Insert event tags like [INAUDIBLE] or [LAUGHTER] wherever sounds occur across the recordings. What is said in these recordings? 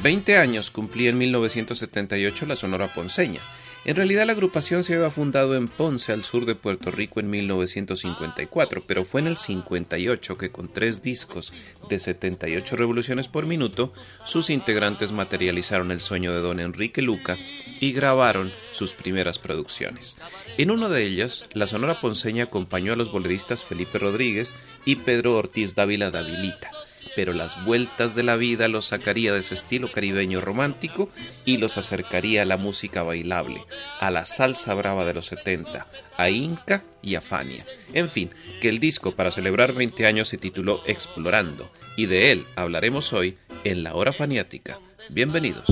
Veinte años cumplía en 1978 la Sonora Ponceña. En realidad la agrupación se había fundado en Ponce, al sur de Puerto Rico, en 1954, pero fue en el 58 que con tres discos de 78 revoluciones por minuto, sus integrantes materializaron el sueño de don Enrique Luca y grabaron sus primeras producciones. En una de ellas, la Sonora Ponceña acompañó a los boleristas Felipe Rodríguez y Pedro Ortiz Dávila Davilita pero las vueltas de la vida los sacaría de ese estilo caribeño romántico y los acercaría a la música bailable, a la salsa brava de los 70, a Inca y a Fania. En fin, que el disco para celebrar 20 años se tituló Explorando, y de él hablaremos hoy en la hora faniática. Bienvenidos.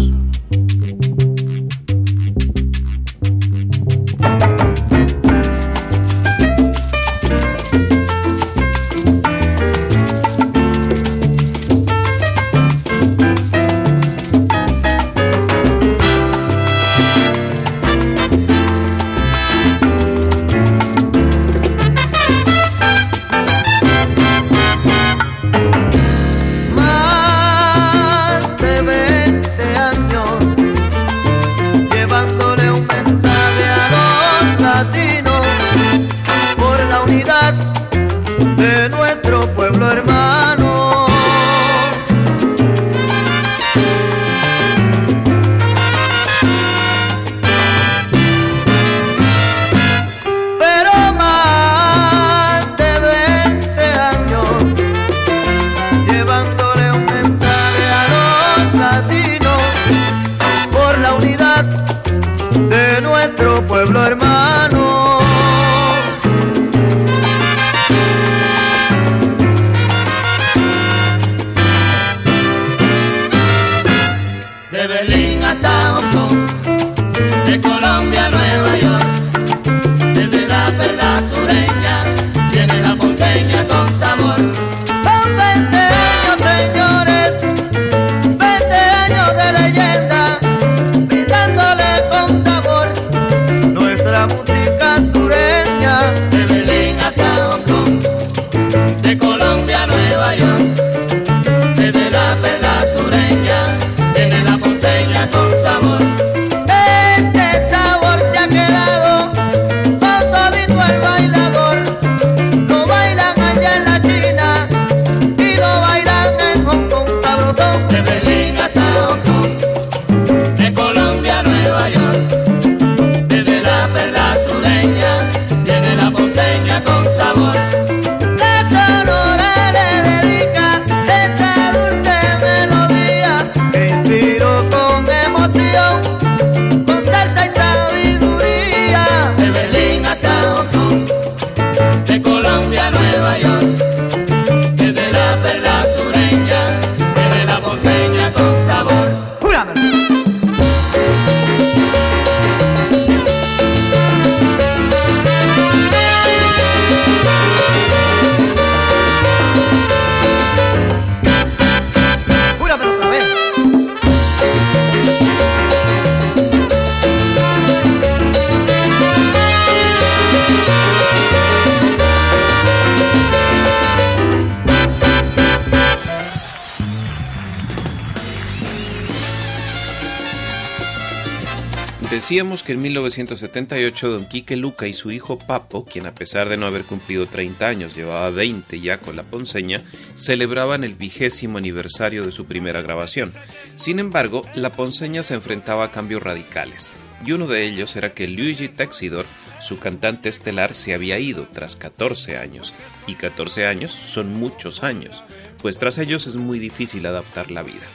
Decíamos que en 1978 don Quique Luca y su hijo Papo, quien a pesar de no haber cumplido 30 años llevaba 20 ya con la ponceña, celebraban el vigésimo aniversario de su primera grabación. Sin embargo, la ponceña se enfrentaba a cambios radicales, y uno de ellos era que Luigi Texidor, su cantante estelar, se había ido tras 14 años, y 14 años son muchos años, pues tras ellos es muy difícil adaptar la vida.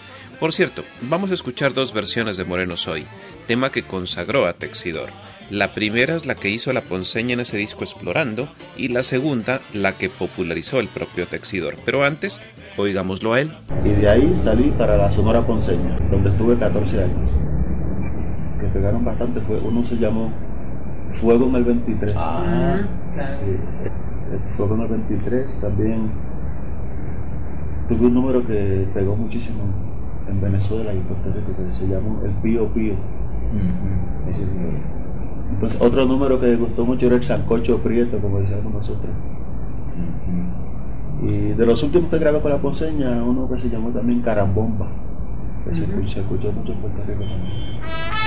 Por cierto, vamos a escuchar dos versiones de Moreno Soy, tema que consagró a Texidor. La primera es la que hizo la Ponceña en ese disco Explorando y la segunda la que popularizó el propio Texidor. Pero antes, oigámoslo a él. Y de ahí salí para la Sonora Ponceña, donde estuve 14 años. Que pegaron bastante, fue, uno se llamó Fuego en el 23. Ah, Fuego en el 23 también tuve un número que pegó muchísimo en Venezuela y Puerto Rico que se llama el Pío Pío. Entonces otro número que gustó mucho era el Sancocho Prieto, como decíamos nosotros. Y de los últimos que grabé con la ponceña, uno que se llamó también Carambomba, que se, escucha, se escuchó mucho en Puerto Rico también.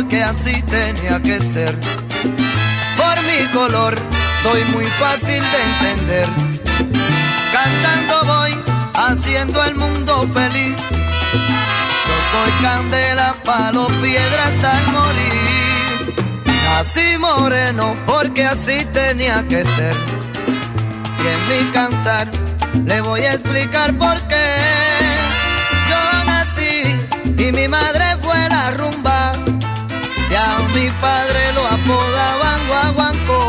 Porque así tenía que ser. Por mi color soy muy fácil de entender. Cantando voy haciendo el mundo feliz. Yo soy candela, palo, piedra hasta el morir. Nací moreno porque así tenía que ser. Y en mi cantar le voy a explicar por qué. Yo nací y mi madre mi padre lo apodaban guaguancó.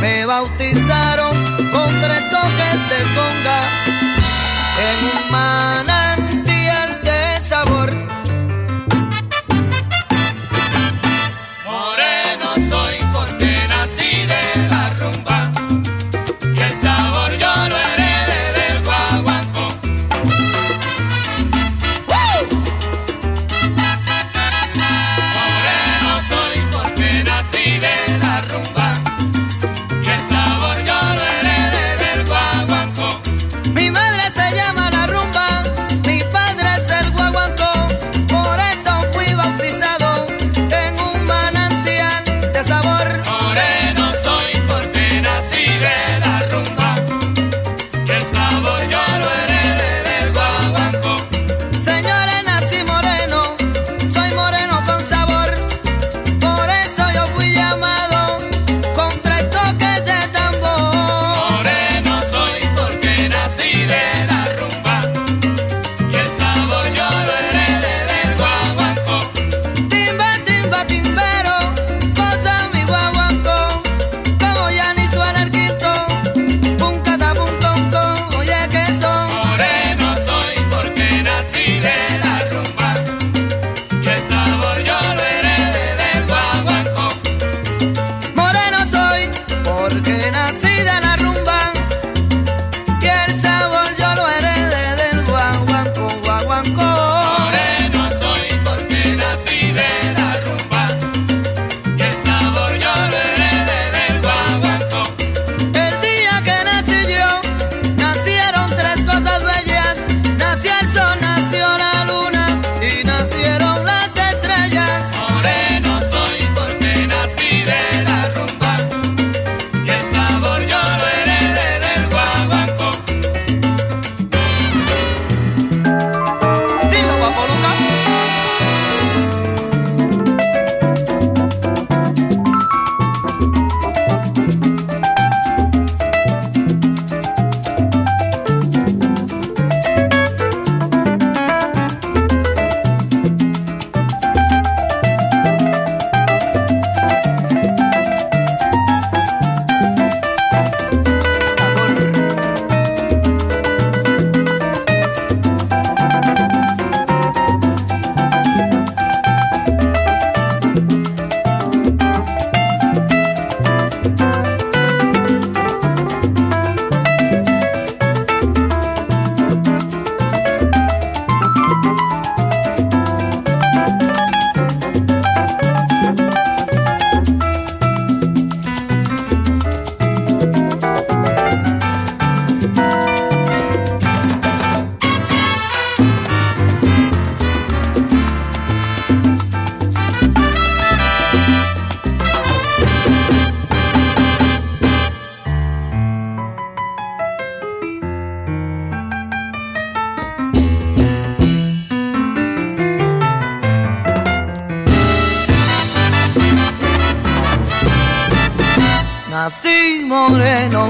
Me bautizaron con tres toques de conga en un manantial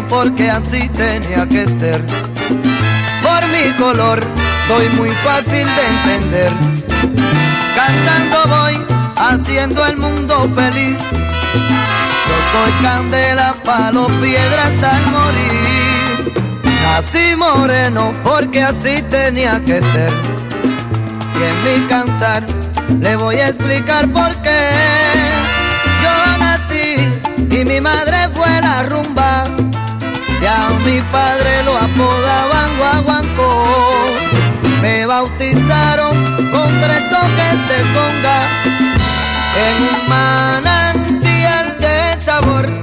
porque así tenía que ser. Por mi color soy muy fácil de entender. Cantando voy, haciendo el mundo feliz. Yo soy candela, palo, piedra hasta el morir. Nací moreno porque así tenía que ser. Y en mi cantar le voy a explicar por qué. Yo nací y mi madre fue la rumba y a mi padre lo apodaban guaguancó. Me bautizaron con tres toques de conga en un manantial de sabor.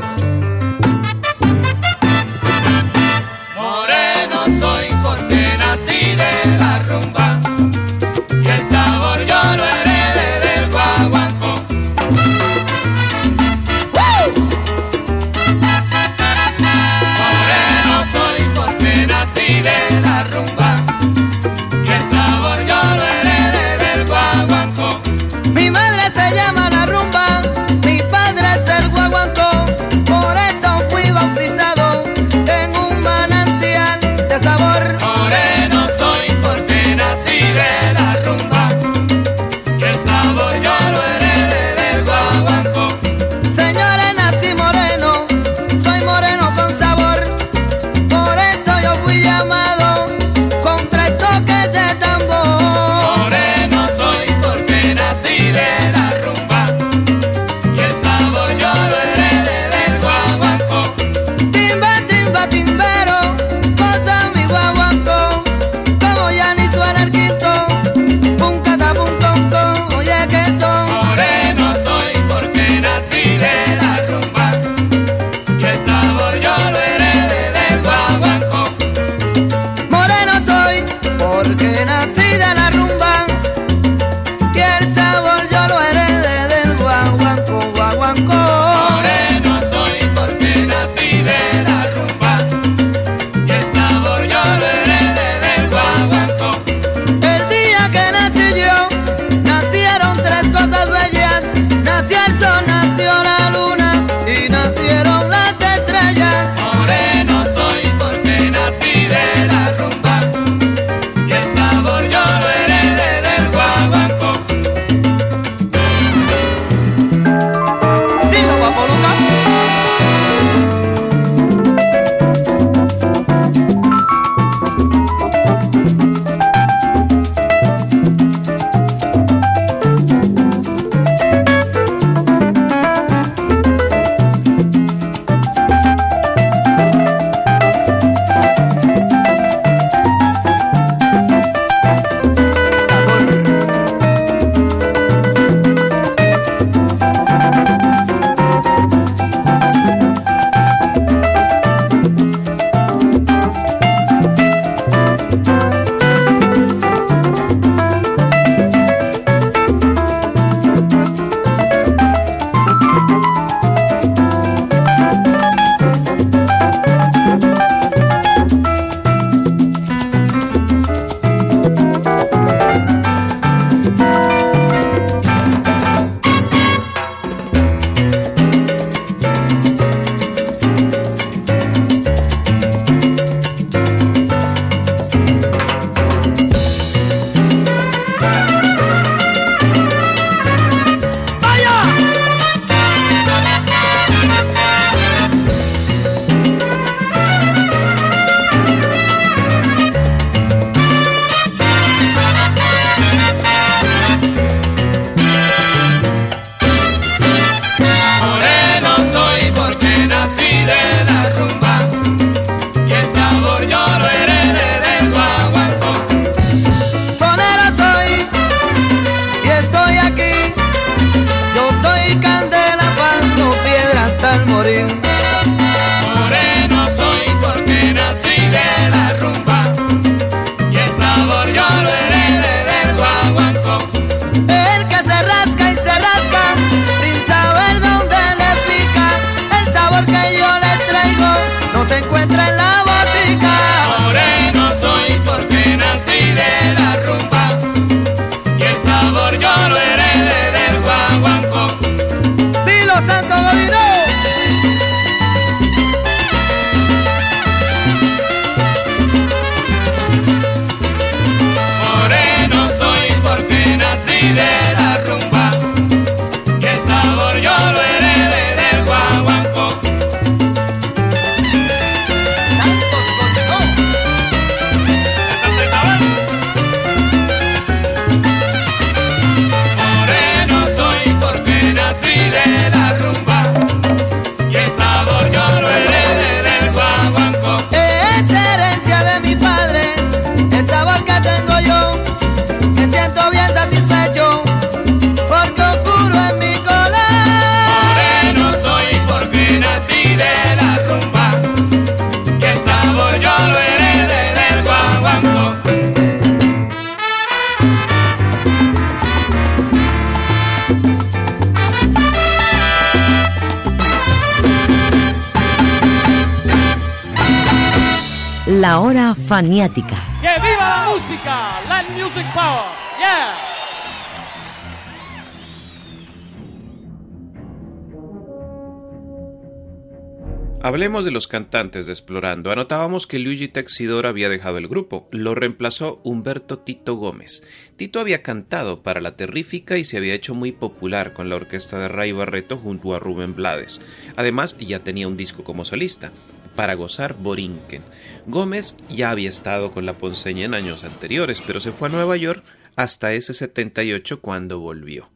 Hablemos de los cantantes de Explorando. Anotábamos que Luigi Texidor había dejado el grupo. Lo reemplazó Humberto Tito Gómez. Tito había cantado para La Terrífica y se había hecho muy popular con la orquesta de Ray Barreto junto a Rubén Blades. Además, ya tenía un disco como solista. Para gozar Borinquen. Gómez ya había estado con la Ponceña en años anteriores, pero se fue a Nueva York hasta ese 78 cuando volvió.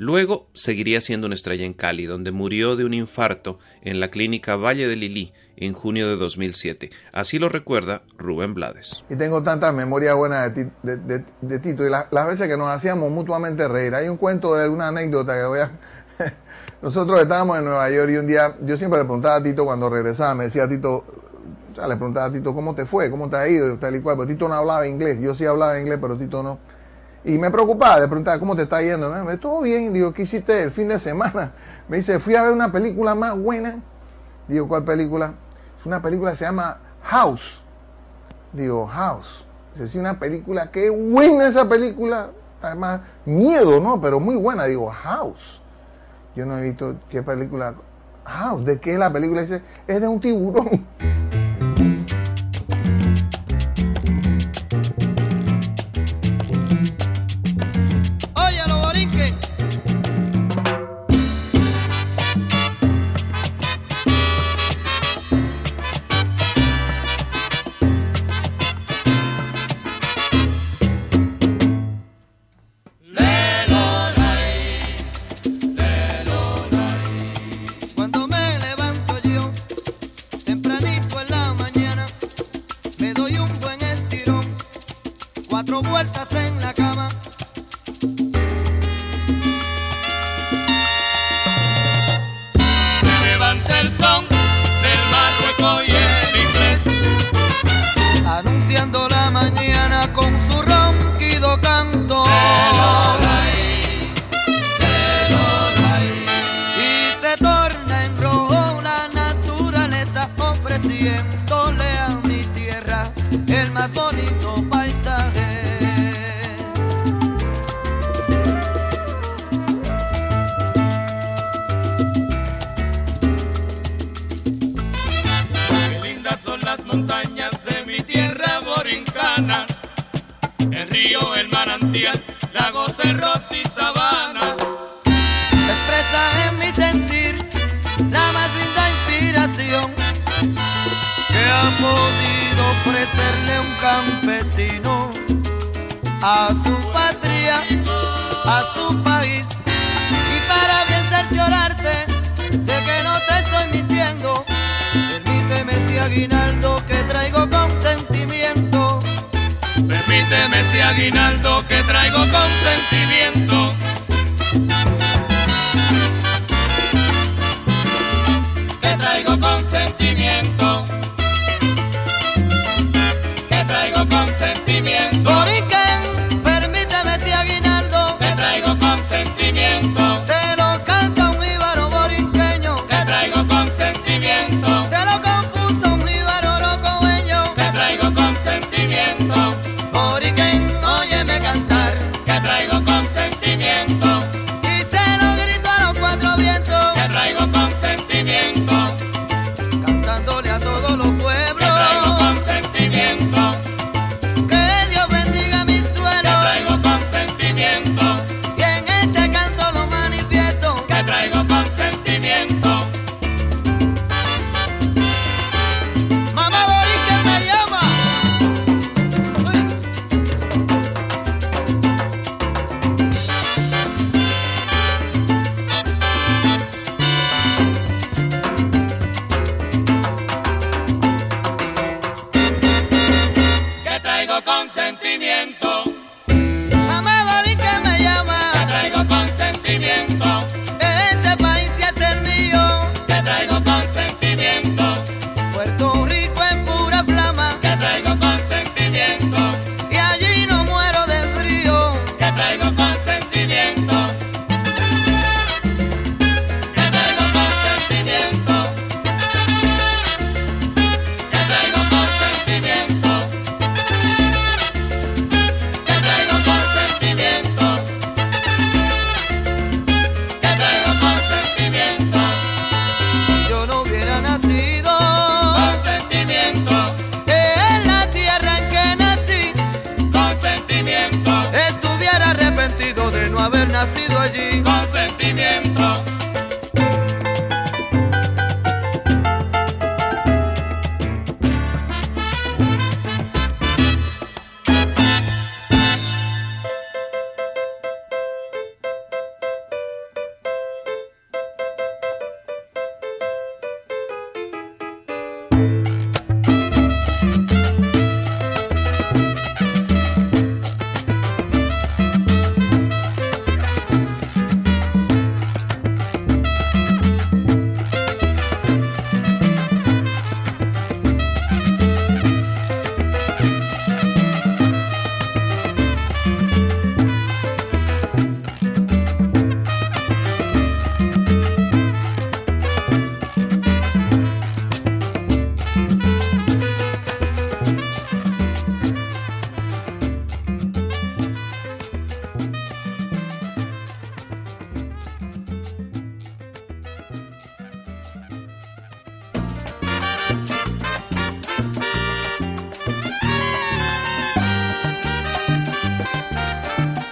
Luego seguiría siendo una estrella en Cali, donde murió de un infarto en la clínica Valle de Lili en junio de 2007. Así lo recuerda Rubén Blades. Y tengo tantas memorias buenas de, Tito y las veces que nos hacíamos mutuamente reír. Hay un cuento de una anécdota que voy a... [LAUGHS] Nosotros estábamos en Nueva York y un día yo siempre le preguntaba a Tito cuando regresaba, me decía Tito, o sea, le preguntaba a Tito, ¿cómo te fue? ¿Cómo te ha ido? Tal y cual. Pero Tito no hablaba inglés. Yo sí hablaba inglés, pero Tito no. Y me preocupaba, le preguntaba, ¿cómo te está yendo? Me dice, todo bien. Digo, ¿qué hiciste el fin de semana? Me dice, fui a ver una película más buena. Digo, ¿cuál película? Es una película que se llama House. Digo, House. Es una película, qué buena esa película. Además, miedo, ¿no? Pero muy buena. Digo, House. Yo no he visto qué película. House, ¿de qué es la película? Dice, es de un tiburón. a su patria, a su país. Y para bien cerciorarte de que no te estoy mintiendo, permíteme este aguinaldo que traigo consentimiento. Permíteme este aguinaldo que traigo consentimiento.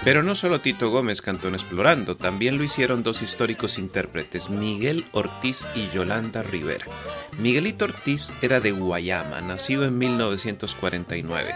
Pero no solo Tito Gómez cantó en Explorando, también lo hicieron dos históricos intérpretes, Miguel Ortiz y Yolanda Rivera. Miguelito Ortiz era de Guayama, nacido en 1949.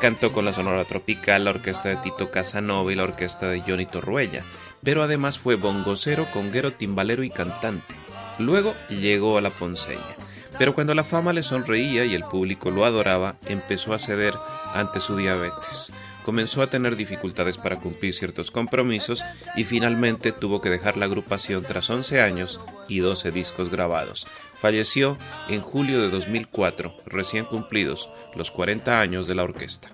Cantó con la Sonora Tropical, la orquesta de Tito Casanova y la orquesta de Johnny Torruella, pero además fue bongocero, conguero, timbalero y cantante. Luego llegó a la Ponceña. Pero cuando la fama le sonreía y el público lo adoraba, empezó a ceder ante su diabetes comenzó a tener dificultades para cumplir ciertos compromisos y finalmente tuvo que dejar la agrupación tras 11 años y 12 discos grabados. Falleció en julio de 2004, recién cumplidos los 40 años de la orquesta.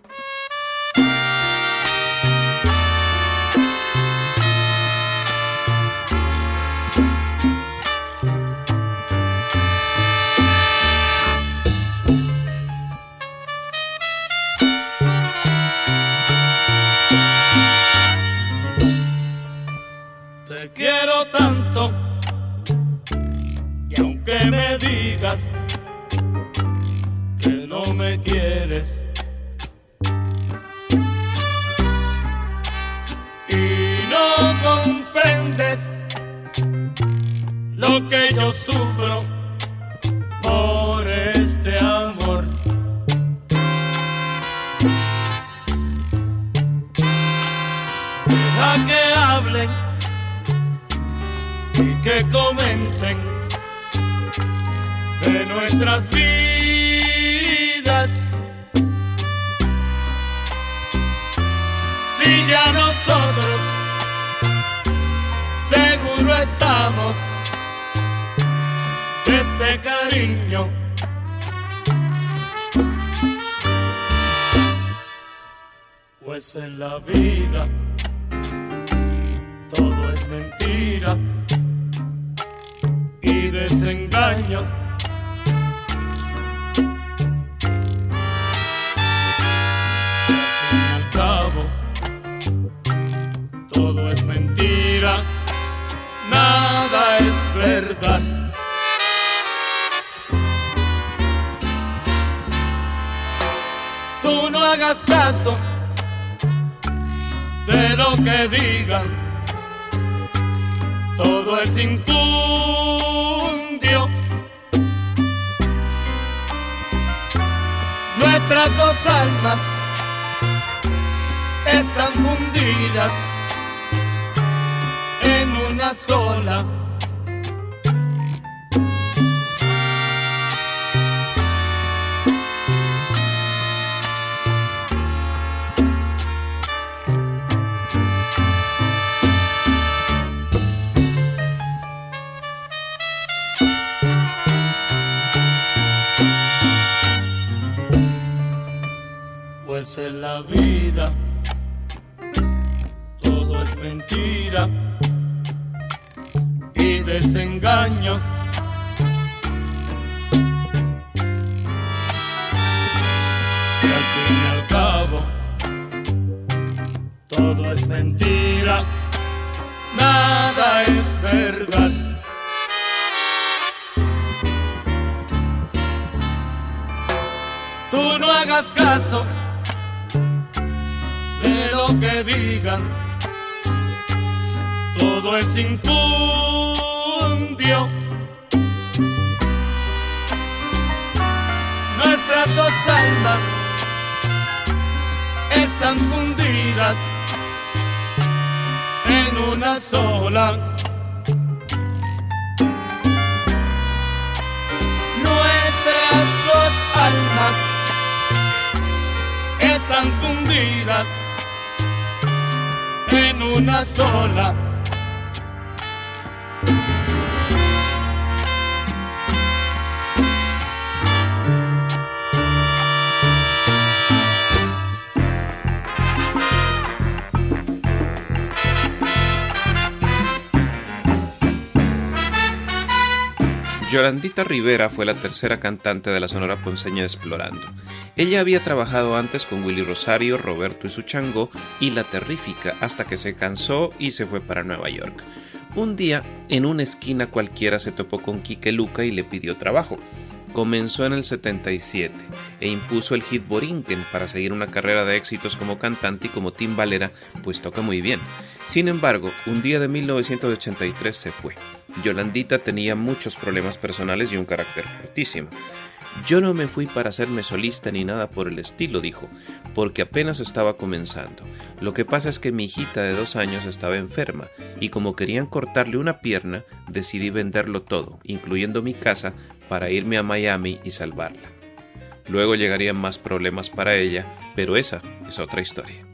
Que no me quieres. Y no comprendes lo que yo sufro nuestras vidas. Si ya nosotros seguro estamos de este cariño. Pues en la vida todo es mentira y desengaños. Caso de lo que digan, todo es infundio. Nuestras dos almas están fundidas una sola. Pues en la vida todo es mentira desengaños. Si al fin y al cabo todo es mentira, nada es verdad. Tú no hagas caso que digan todo es infundio. Nuestras dos almas están fundidas en una sola. Nuestras dos almas están fundidas en una sola. Yolandita Rivera fue la tercera cantante de la Sonora Ponceña Explorando. Ella había trabajado antes con Willy Rosario, Roberto y su chango y La Terrífica hasta que se cansó y se fue para Nueva York. Un día, en una esquina cualquiera se topó con Quique Luca y le pidió trabajo. Comenzó en el 77 e impuso el hit Borinquen para seguir una carrera de éxitos como cantante y como timbalera, pues toca muy bien. Sin embargo, un día de 1983 se fue. Yolandita tenía muchos problemas personales y un carácter fortísimo. Yo no me fui para hacerme solista ni nada por el estilo, dijo, porque apenas estaba comenzando. Lo que pasa es que mi hijita de dos años estaba enferma y como querían cortarle una pierna, decidí venderlo todo, incluyendo mi casa, para irme a Miami y salvarla. Luego llegarían más problemas para ella, pero esa es otra historia.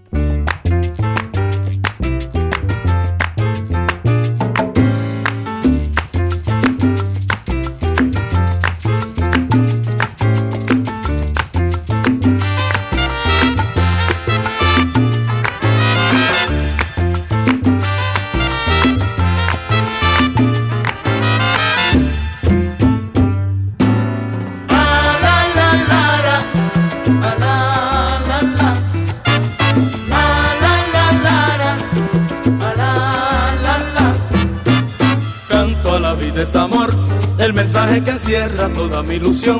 Que encierra toda mi ilusión,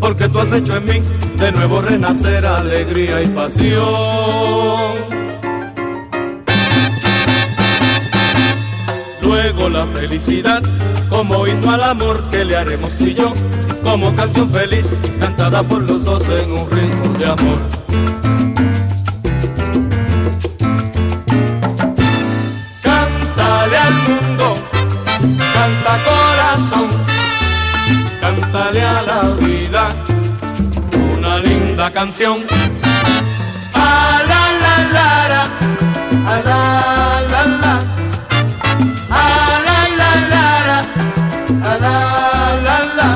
porque tú has hecho en mí de nuevo renacer alegría y pasión. Luego la felicidad, como hito al amor que le haremos tú y yo, como canción feliz cantada por los dos en un ritmo de amor. Linda canción. A la la la la, la la la, la la la la la la.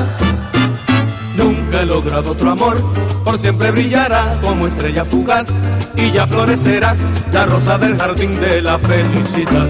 Nunca he logrado otro amor, por siempre brillará como estrella fugaz y ya florecerá la rosa del jardín de la felicidad.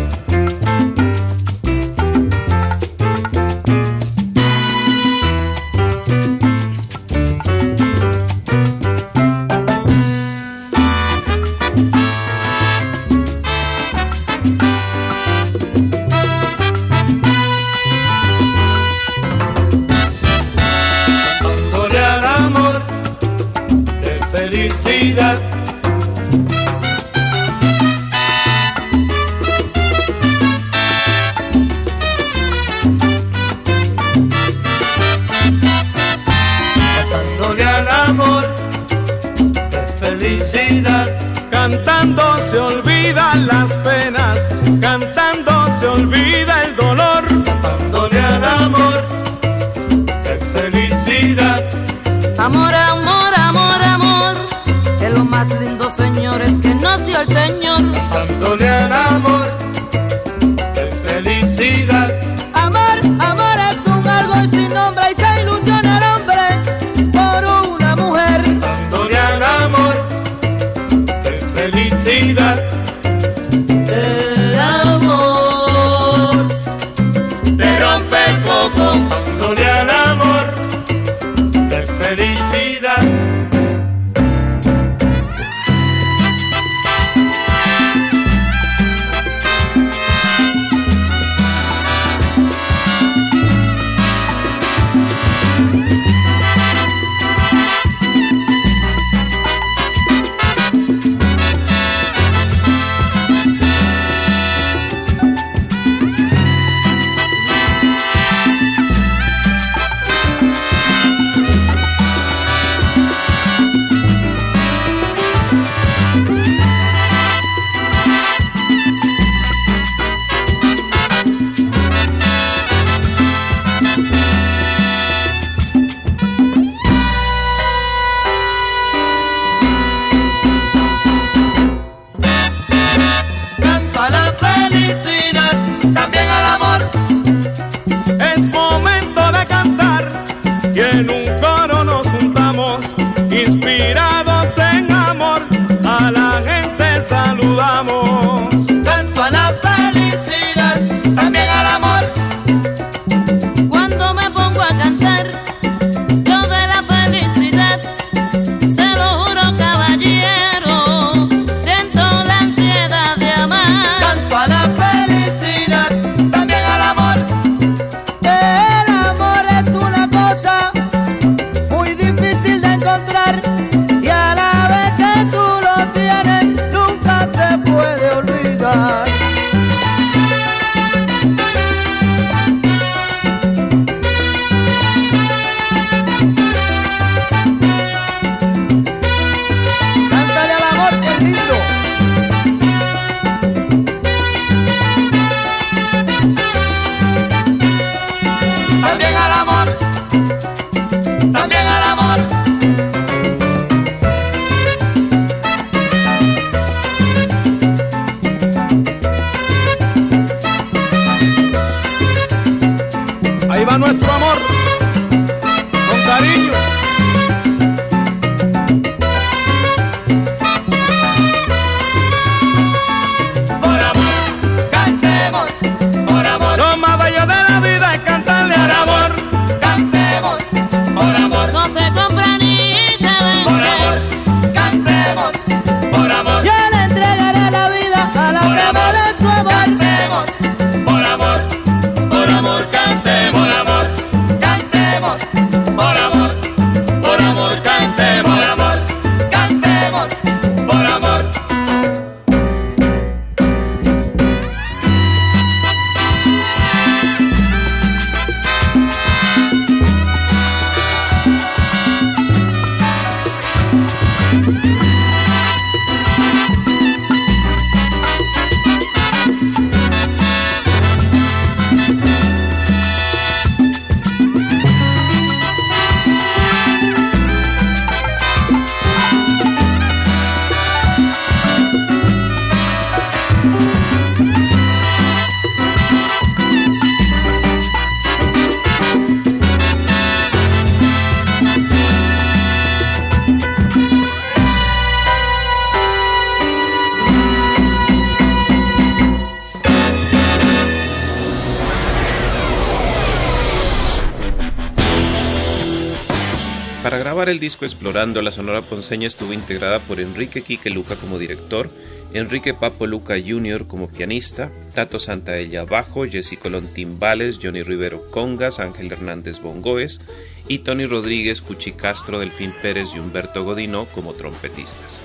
Explorando, la Sonora Ponceña estuvo integrada por Enrique Quique Luca como director, Enrique Papo Luca Jr. como pianista, Tato Santaella bajo, Jessy Colón timbales, Johnny Rivero congas, Ángel Hernández bongoes y Tony Rodríguez, Cuchi Castro, Delfín Pérez y Humberto Godino como trompetistas.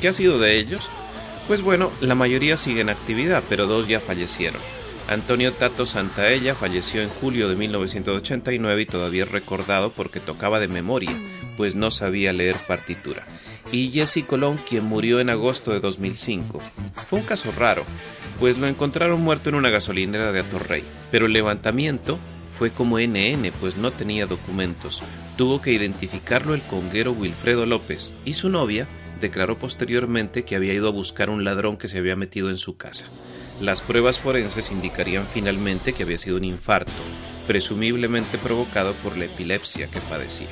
¿Qué ha sido de ellos? Pues bueno, la mayoría sigue en actividad, pero dos ya fallecieron. Antonio Tato Santaella falleció en julio de 1989 y todavía es recordado porque tocaba de memoria, pues no sabía leer partitura. Y Jesse Colón, quien murió en agosto de 2005. Fue un caso raro, pues lo encontraron muerto en una gasolinera de Atorrey, pero el levantamiento fue como NN, pues no tenía documentos. Tuvo que identificarlo el conguero Wilfredo López y su novia declaró posteriormente que había ido a buscar un ladrón que se había metido en su casa. Las pruebas forenses indicarían finalmente que había sido un infarto, presumiblemente provocado por la epilepsia que padecía.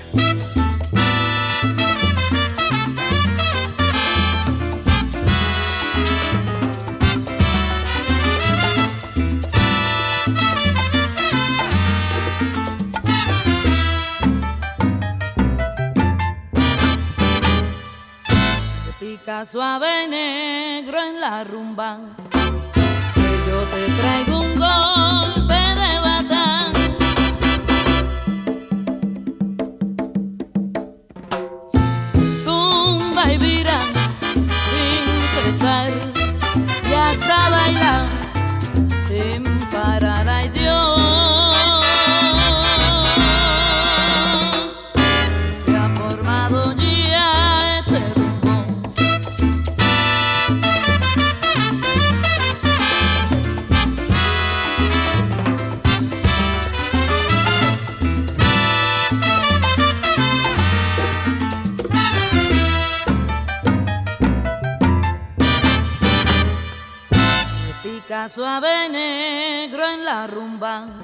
Suave negro en la rumba. Suave negro en la rumba.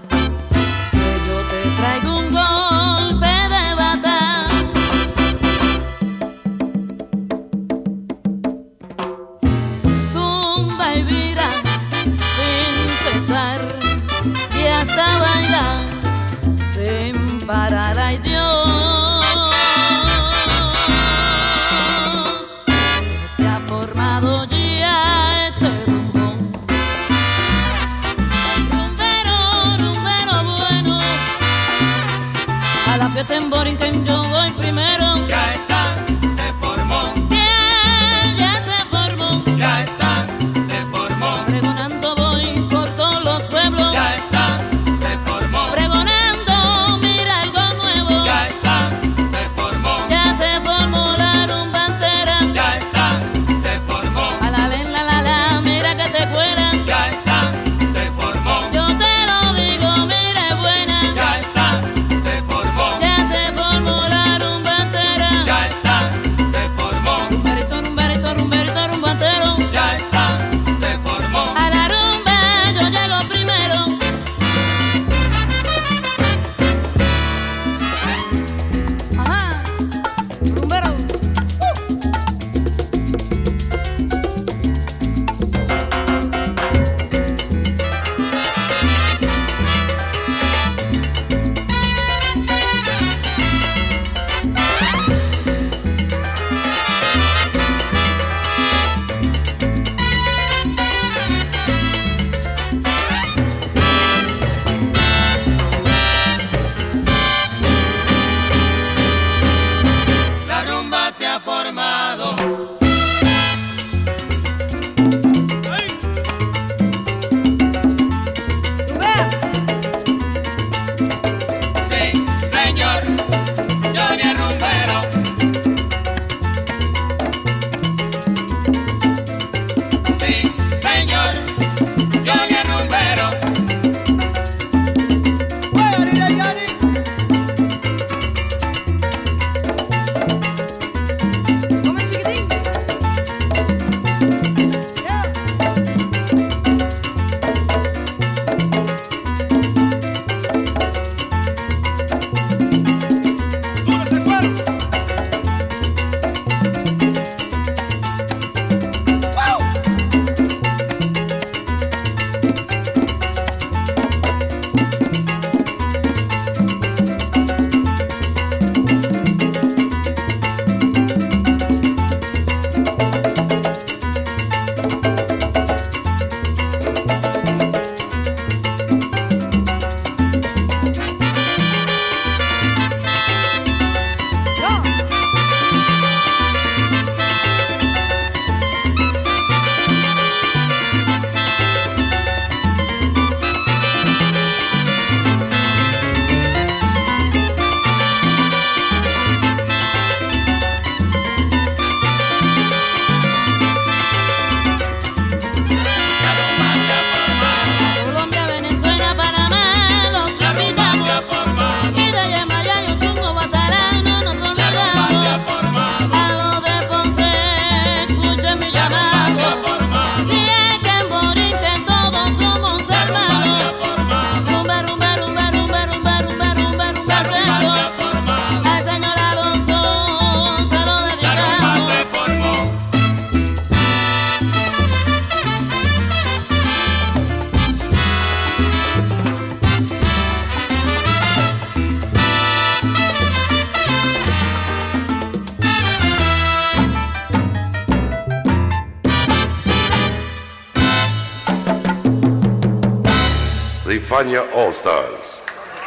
Fania All Stars.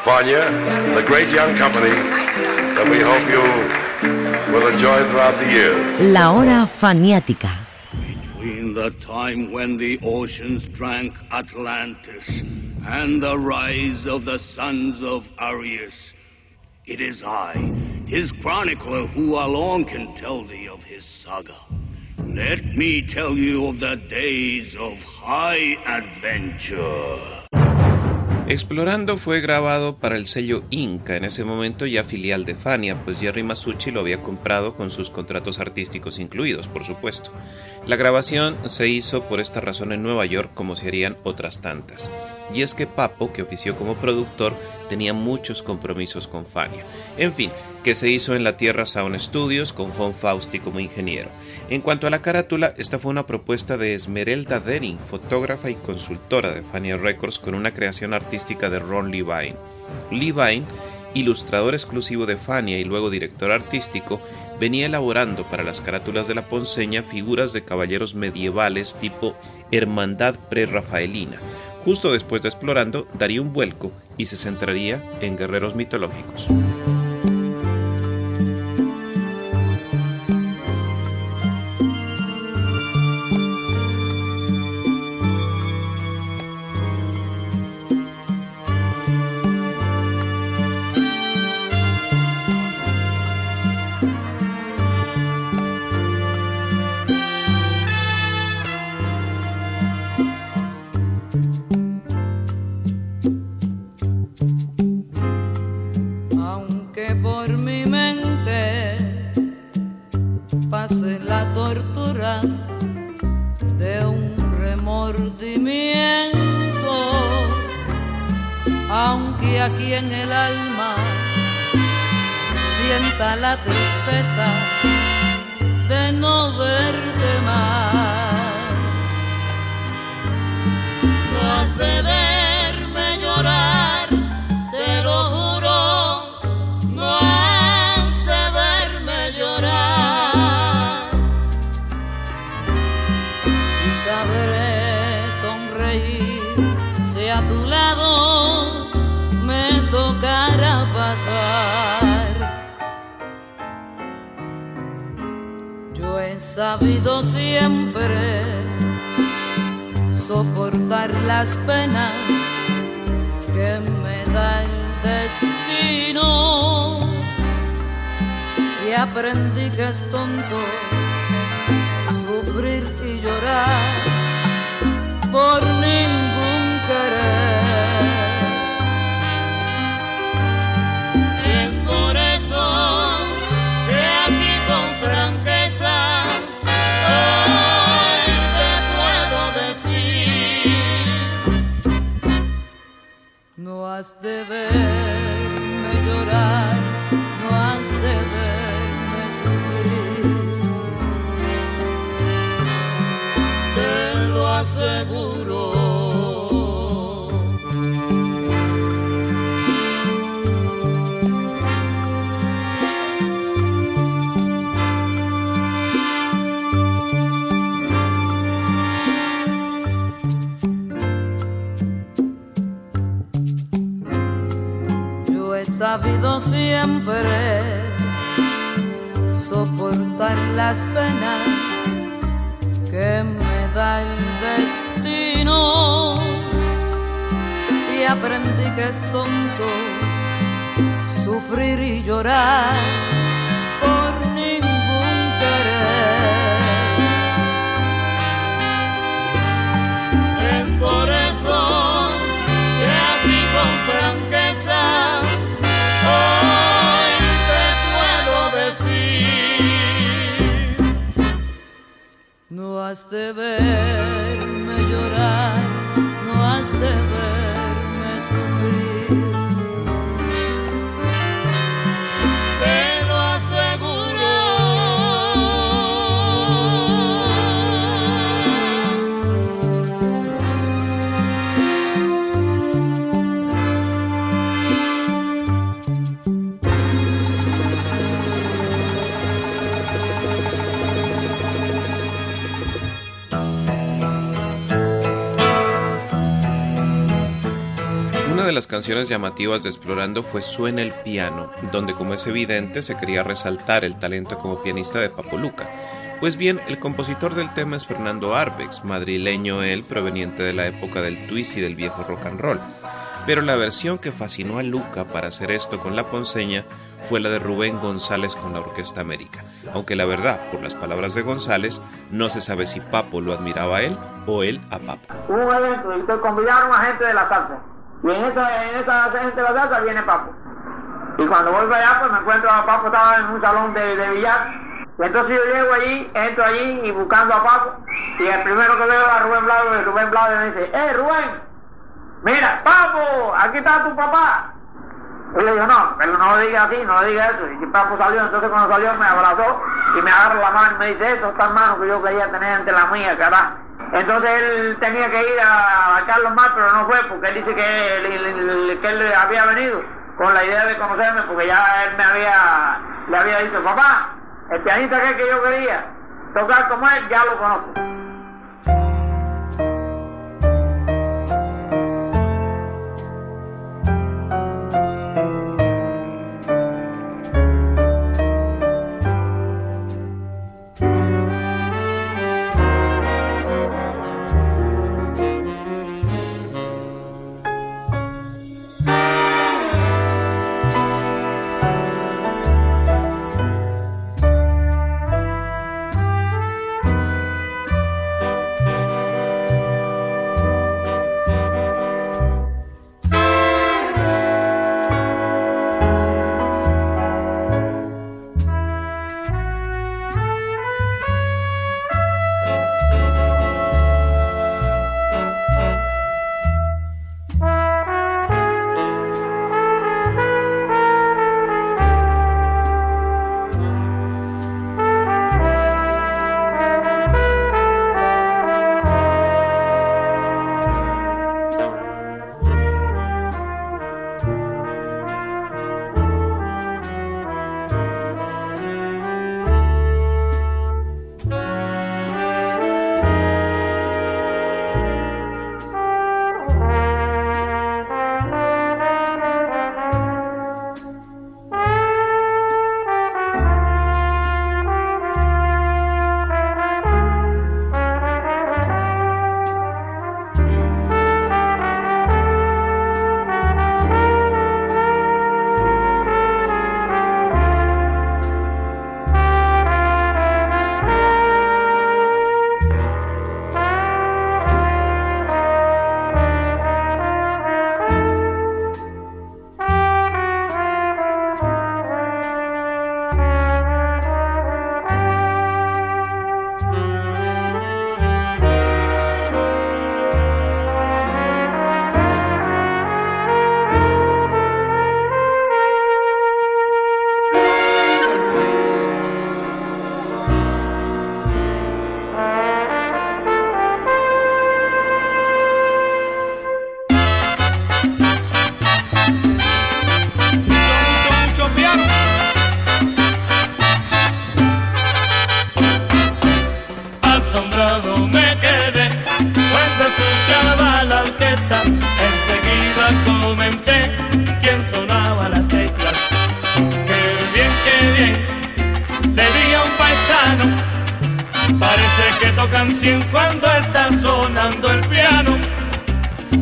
Fania, the great young company that we hope you will enjoy throughout the years. La hora faniática. Between the time when the oceans drank Atlantis and the rise of the sons of Arius, it is I, his chronicler, who alone can tell thee of his saga. Let me tell you of the days of high adventure. Explorando fue grabado para el sello Inca, en ese momento ya filial de Fania, pues Jerry Masucci lo había comprado con sus contratos artísticos incluidos, por supuesto. La grabación se hizo por esta razón en Nueva York como se harían otras tantas. Y es que Papo, que ofició como productor, tenía muchos compromisos con Fania. En fin, que se hizo en la Tierra Sound Studios con Juan Fausti como ingeniero. En cuanto a la carátula, esta fue una propuesta de Esmerelda Denning, fotógrafa y consultora de Fania Records con una creación artística de Ron Levine. Levine, ilustrador exclusivo de Fania y luego director artístico, venía elaborando para las carátulas de la Ponceña figuras de caballeros medievales tipo Hermandad pre-rafaelina. Justo después de Explorando, daría un vuelco y se centraría en guerreros mitológicos. Las penas que me da el destino y aprendí que es tonto sufrir y llorar por ningún querer. Es por No has de verme llorar, las canciones llamativas de Explorando fue Suena el piano, donde como es evidente se quería resaltar el talento como pianista de Papo Luca. Pues bien, el compositor del tema es Fernando Arbex, madrileño él proveniente de la época del twist y del viejo rock and roll. Pero la versión que fascinó a Luca para hacer esto con la ponceña fue la de Rubén González con la Orquesta América, aunque la verdad, por las palabras de González, no se sabe si Papo lo admiraba a él o él a Papo. Y en esa, en esa gente la salsa viene Papo. Y cuando vuelvo allá, pues me encuentro a Papo, estaba en un salón de, de billar, y entonces yo llego allí, entro allí y buscando a Papo, y el primero que veo a Rubén Blado, y Rubén Blado me dice, ¡eh Rubén! Mira, Papo, aquí está tu papá. Y le digo, no, pero no lo diga así, no lo diga eso. Y Papo salió, entonces cuando salió me abrazó y me agarró la mano y me dice, eso está mano que yo quería tener entre la mía, carajo. Entonces él tenía que ir a, a Carlos Mar, pero no fue, porque él dice que él, que él había venido con la idea de conocerme, porque ya él me había, le había dicho, papá, el pianista que, que yo quería tocar como él, ya lo conozco.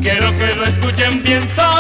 Quiero que lo escuchen bien, son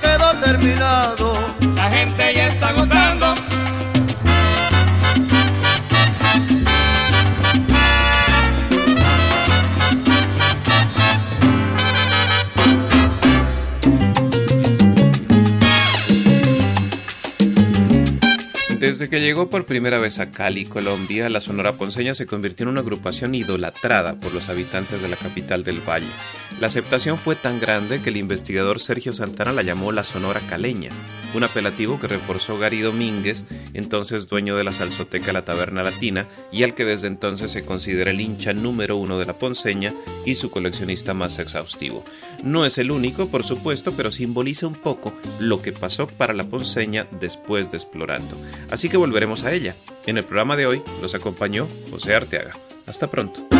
quedó terminado. La gente ya está Desde que llegó por primera vez a Cali, Colombia, la Sonora Ponceña se convirtió en una agrupación idolatrada por los habitantes de la capital del Valle. La aceptación fue tan grande que el investigador Sergio Santana la llamó la Sonora Caleña, un apelativo que reforzó Gary Domínguez, entonces dueño de la salsoteca La Taberna Latina, y al que desde entonces se considera el hincha número uno de la Ponceña y su coleccionista más exhaustivo. No es el único, por supuesto, pero simboliza un poco lo que pasó para la Ponceña después de Explorando. Así que volveremos a ella. En el programa de hoy los acompañó José Arteaga. Hasta pronto.